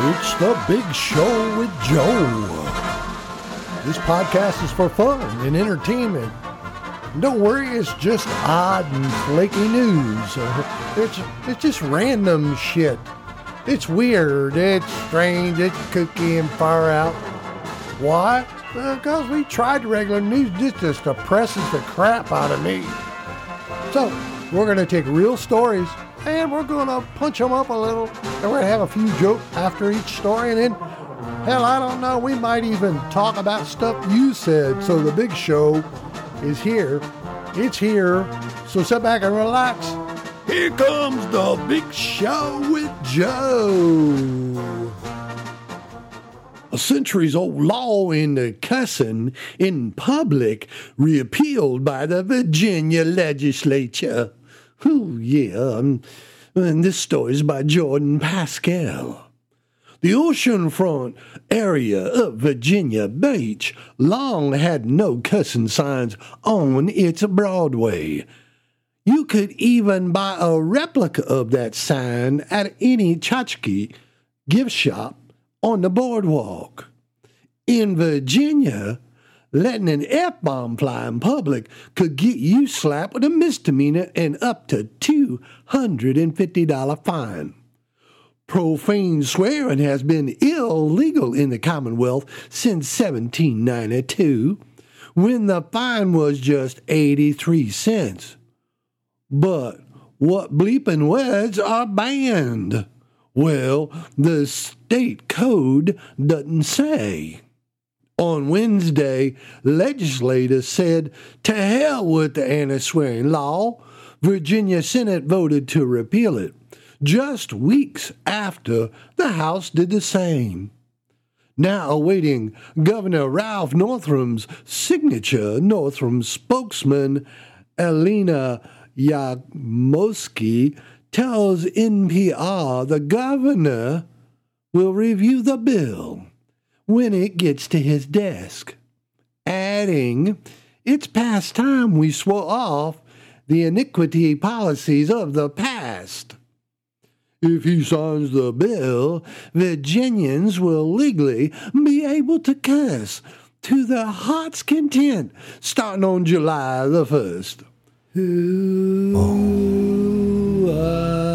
It's the Big Show with Joe. This podcast is for fun and entertainment. Don't worry, it's just odd and flaky news. It's it's just random shit. It's weird, it's strange, it's kooky and far out. Why? Because we tried regular news. This just depresses the crap out of me. So, we're to take real stories and we're going to punch them up a little. And we're going to have a few jokes after each story. And then, hell, I don't know, we might even talk about stuff you said. So the big show is here. It's here. So sit back and relax. Here comes the big show with Joe. A centuries old law in the cussing in public repealed by the Virginia legislature. Oh, yeah. Um, and this story is by Jordan Pascale. The oceanfront area of Virginia Beach long had no cussing signs on its Broadway. You could even buy a replica of that sign at any tchotchke gift shop on the boardwalk. In Virginia, letting an F bomb fly in public could get you slapped with a misdemeanor and up to $250 fine. Profane swearing has been illegal in the Commonwealth since 1792, when the fine was just 83 cents. But what bleeping words are banned? Well, the state code doesn't say. On Wednesday, legislators said to hell with the anti swearing law. Virginia Senate voted to repeal it, just weeks after the House did the same. Now awaiting Governor Ralph Northam's signature, Northam spokesman Alena Yarmosky tells NPR the governor will review the bill when it gets to his desk, adding, It's past time we swore off the iniquity policies of the past. If he signs the bill, Virginians will legally be able to curse to their heart's content starting on July the 1st. Who oh. are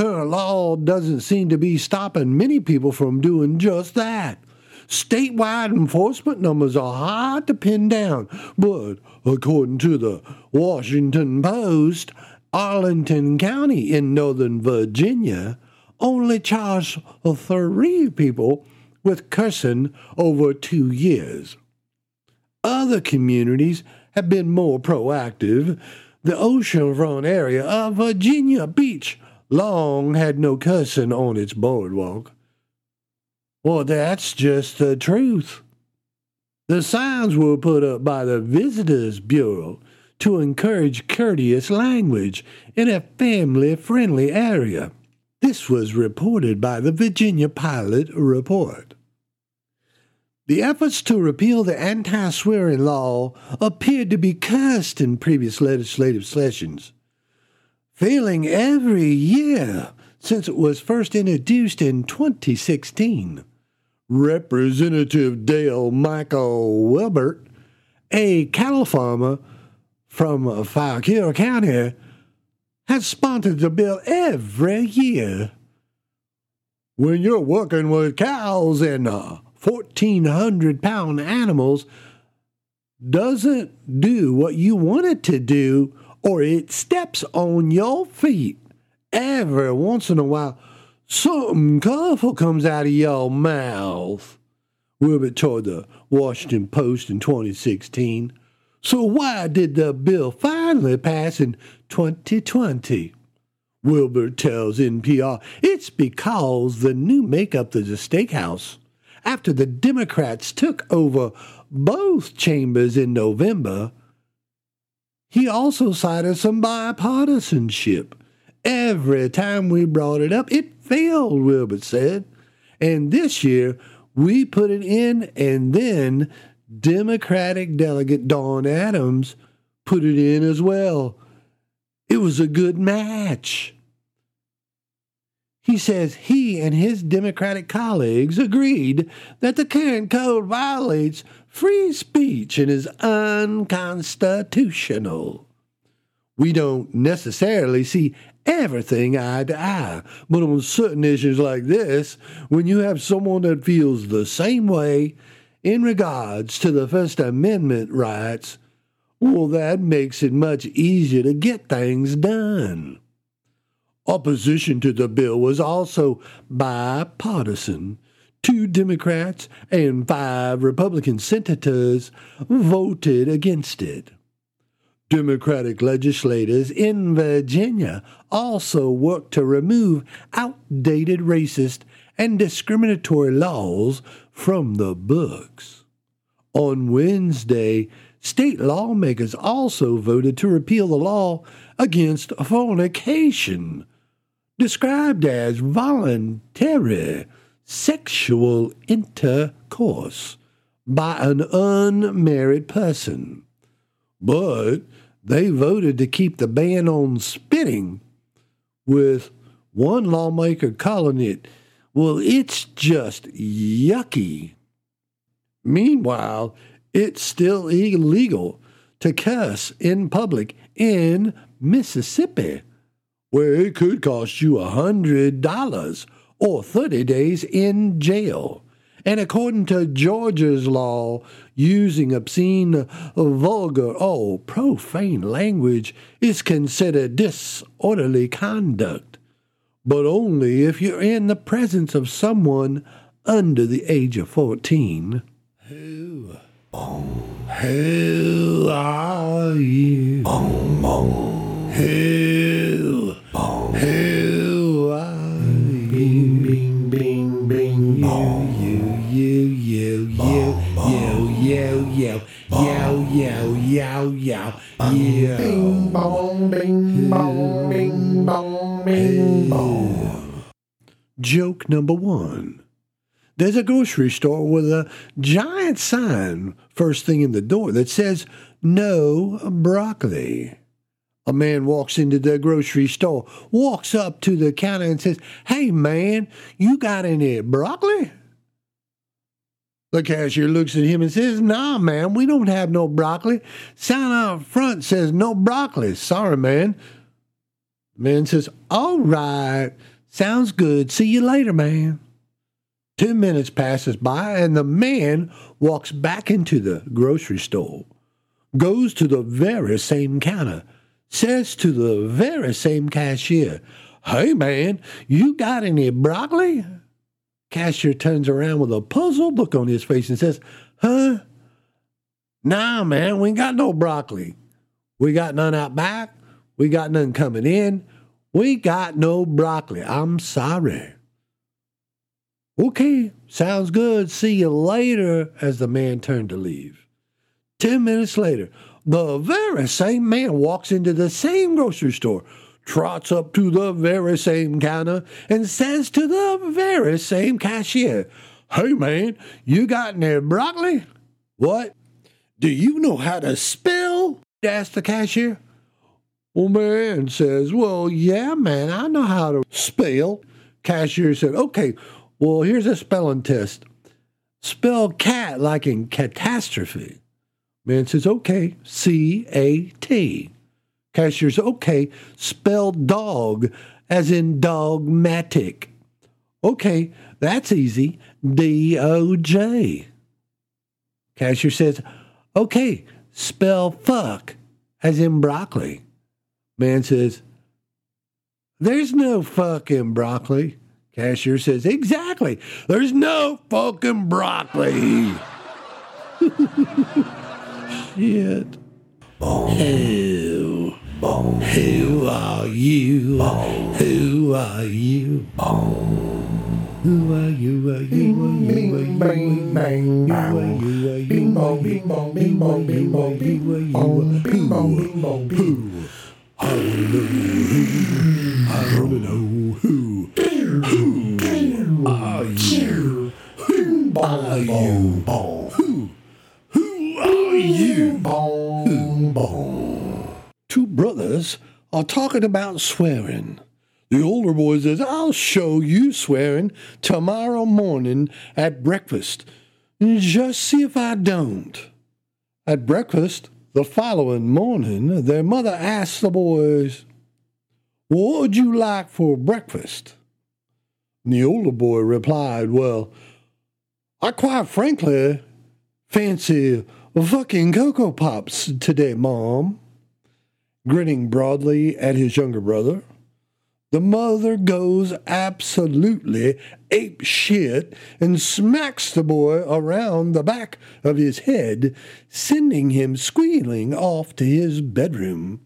current law doesn't seem to be stopping many people from doing just that. Statewide enforcement numbers are hard to pin down, but according to the Washington Post, Arlington County in Northern Virginia only charged three people with cursing over two years. Other communities have been more proactive. The oceanfront area of Virginia Beach long had no cussing on its boardwalk. Well, that's just the truth. The signs were put up by the Visitors Bureau to encourage courteous language in a family friendly area. This was reported by the Virginian-Pilot Report. The efforts to repeal the anti swearing law appeared to be cursed in previous legislative sessions, failing every year since it was first introduced in 2016. Representative Dale Michael Webert, a cattle farmer from Fauquier County, has sponsored the bill every year. When you're working with cows and uh, 1,400 pound animals, doesn't do what you want it to do, or it steps on your feet. Every once in a while, something colorful comes out of your mouth. Webert told the Washington Post in 2016. So why did the bill finally pass in 2020? Webert tells NPR it's because the new makeup of the steakhouse after the Democrats took over both chambers in November, he also cited some bipartisanship. Every time we brought it up, it failed, Webert said. And this year, we put it in, and then Democratic delegate Dawn Adams put it in as well. It was a good match. He says he and his Democratic colleagues agreed that the current code violates free speech and is unconstitutional. We don't necessarily see everything eye to eye, but on certain issues like this, when you have someone that feels the same way in regards to the First Amendment rights, well, that makes it much easier to get things done. Opposition to the bill was also bipartisan. Two Democrats and five Republican senators voted against it. Democratic legislators in Virginia also worked to remove outdated racist and discriminatory laws from the books. On Wednesday, state lawmakers also voted to repeal the law against fornication, described as voluntary sexual intercourse by an unmarried person. But they voted to keep the ban on spitting, with one lawmaker calling it, well, it's just yucky. Meanwhile, it's still illegal to cuss in public in Mississippi, where it could cost you a hundred dollars or 30 days in jail. And according to Georgia's law, using obscene, vulgar, or profane language is considered disorderly conduct, but only if you're in the presence of someone under the age of 14. Who are you? Who? Who are you? Bing, bing, bing, bing. You, you, you, you, you, you, you, you. Bing, bong, bing, bong, bing, bong, bing, bong. Joke number one. There's a grocery store with a giant sign first thing in the door that says, No broccoli. A man walks into the grocery store, walks up to the counter and says, Hey man, you got any broccoli? The cashier looks at him and says, Nah, man, we don't have no broccoli. Sign out front says no broccoli. Sorry, man. The man says, All right, sounds good. See you later, man. Ten minutes passes by, and the man walks back into the grocery store, goes to the very same counter, says to the very same cashier, Hey, man, you got any broccoli? Cashier turns around with a puzzled look on his face and says, Huh? Nah, man, we ain't got no broccoli. We got none out back. We got none coming in. We got no broccoli. I'm sorry. Okay, sounds good. See you later, as the man turned to leave. Ten minutes later, the very same man walks into the same grocery store, trots up to the very same counter, and says to the very same cashier, Hey man, you got any broccoli? What? Do you know how to spell? asked the cashier. Well, man says, Well, yeah, man, I know how to spell. Cashier said, Okay, well, here's a spelling test. Spell cat like in catastrophe. Man says, okay, C A T. Cashier says, okay, spell dog as in dogmatic. Okay, that's easy. D O J. Cashier says, okay, spell fuck as in broccoli. Man says, there's no fucking broccoli. Cashier says, Exactly. There's no fucking broccoli. Shit. Who? Who are you? Who are you? Who are you? Are you? Are you? Bing, bang, bang, bang. Bing bong, bing bong, bing bong, bing bong, bing bong, bing bong, bing bong, bing. I wanna know who. Who are you? Who are you? Who? Who are you? Two brothers are talking about swearing. The older boy says, I'll show you swearing tomorrow morning at breakfast. Just see if I don't. At breakfast the following morning, their mother asked the boys, What would you like for breakfast? And the older boy replied, Well, I quite frankly fancy fucking Cocoa Pops today, Mom. Grinning broadly at his younger brother, the mother goes absolutely ape shit and smacks the boy around the back of his head, sending him squealing off to his bedroom.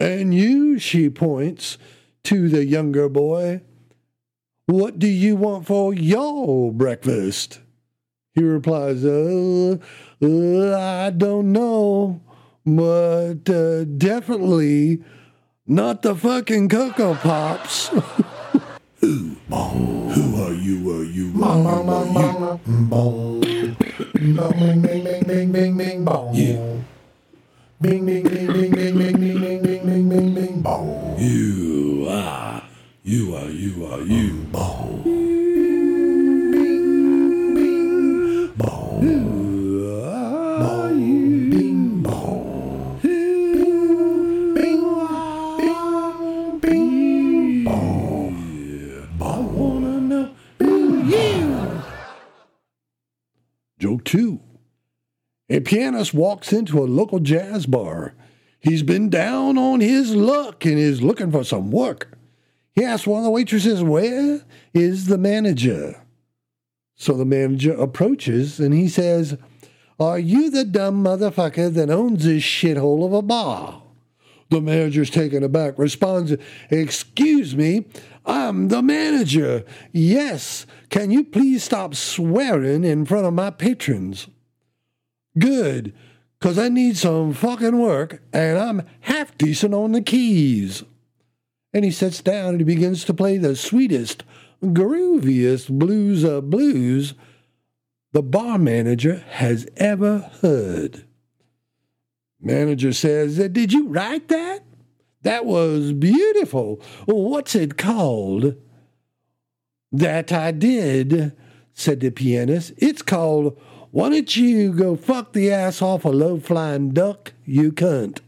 And you, she points to the younger boy, what do you want for your breakfast? He replies, uh, uh I don't know, but uh, definitely not the fucking Cocoa Pops. Who? Who are you? Are you? Bong, bong, bong, bong, bong. Bong, bing, bing, bing, bing, bing, bong. You. Bing, bing, bing, bing, bing, bing, bing, bing, bing, bing, bing, bing, bong. You are. You are. You are. You. Bong, Who are bong, bing, bong. Bing, bing, bing, bong. I wanna know who you. Joke two. A pianist walks into a local jazz bar. He's been down on his luck and is looking for some work. He asks one of the waitresses, Where is the manager? So the manager approaches and he says, Are you the dumb motherfucker that owns this shithole of a bar? The manager's taken aback, responds, Excuse me, I'm the manager. Yes, can you please stop swearing in front of my patrons? Good, 'cause I need some fucking work and I'm half decent on the keys. And he sits down and he begins to play the sweetest, grooviest blues of blues the bar manager has ever heard. Manager says, uh, Did you write that? That was beautiful. What's it called? That I did, said the pianist. It's called Why Don't You Go Fuck the Ass Off a Low Flying Duck, You Cunt.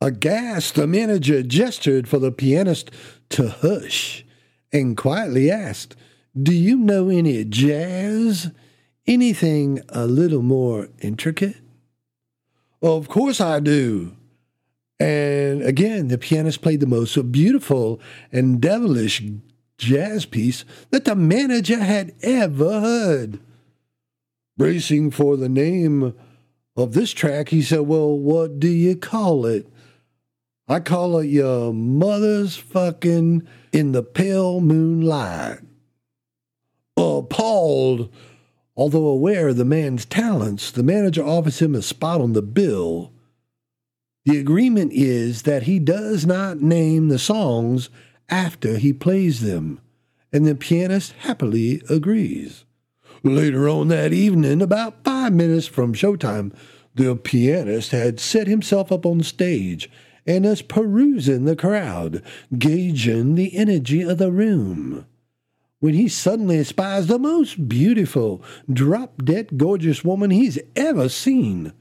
Aghast, the manager gestured for the pianist to hush and quietly asked, Do you know any jazz? Anything a little more intricate? Of course I do. And again, the pianist played the most beautiful and devilish jazz piece that the manager had ever heard. Bracing for the name of this track, he said, Well, what do you call it? I call it your mother's fucking in the pale moonlight. Appalled, although aware of the man's talents, the manager offers him a spot on the bill. The agreement is that he does not name the songs after he plays them, and the pianist happily agrees. Later on that evening, about five minutes from showtime, the pianist had set himself up on stage and is perusing the crowd, gauging the energy of the room. When he suddenly espies the most beautiful, drop dead gorgeous woman he's ever seen.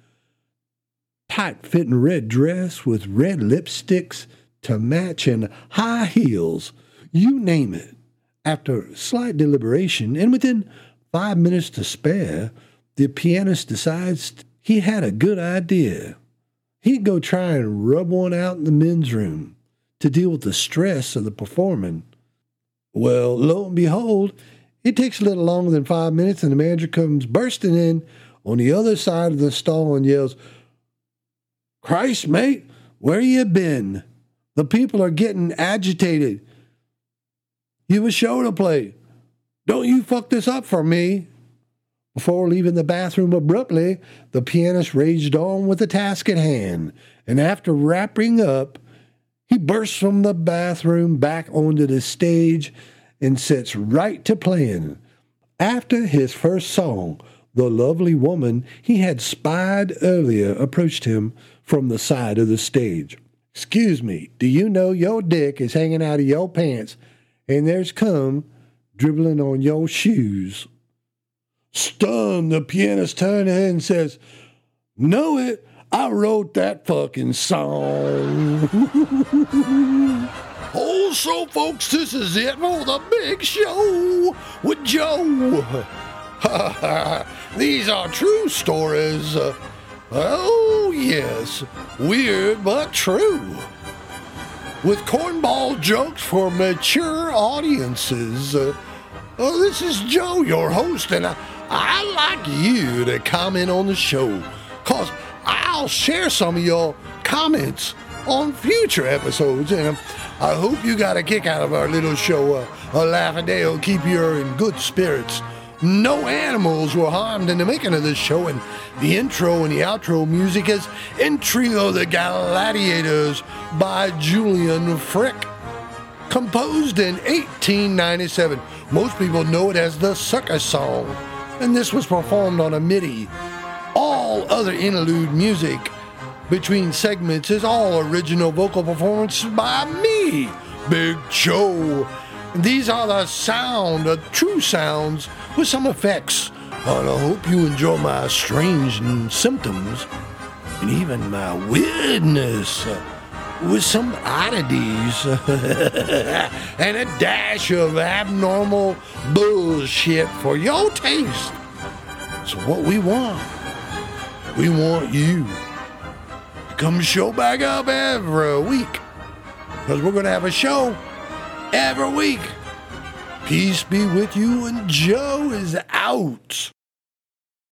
Tight fitting red dress with red lipsticks to match and high heels, you name it. After slight deliberation and within five minutes to spare, the pianist decides he had a good idea. He'd go try and rub one out in the men's room to deal with the stress of the performing. Well, lo and behold, it takes a little longer than five minutes, and the manager comes bursting in on the other side of the stall and yells, Christ, mate, where you been? The people are getting agitated. You've a show to play. Don't you fuck this up for me. Before leaving the bathroom abruptly, the pianist raged on with the task at hand, and after wrapping up, he bursts from the bathroom back onto the stage and sits right to playing. After his first song, the lovely woman he had spied earlier approached him from the side of the stage. Excuse me, do you know your dick is hanging out of your pants and there's cum dribbling on your shoes? Stunned, the pianist turned and says, Know it? I wrote that fucking song. oh, so folks, this is it for the big show with Joe. These are true stories. Oh, yes, weird but true. With cornball jokes for mature audiences. Uh, oh, this is Joe, your host, and I, I'd like you to comment on the show, because I'll share some of your comments on future episodes. And I hope you got a kick out of our little show. Uh, a laugh a day will keep you in good spirits. No animals were harmed in the making of this show, and the intro and the outro music is Entry of the Gladiators by Julius Fučík. Composed in 1897, most people know it as the Sucker Song, and this was performed on a MIDI. All other interlude music between segments is all original vocal performance by me, Big Joe. These are the sound, the true sounds with some effects. And I hope you enjoy my strange symptoms and even my weirdness with some oddities and a dash of abnormal bullshit for your taste. So, what we want, we want you to come show back up every week because we're going to have a show every week. Peace be with you, and Joe is out.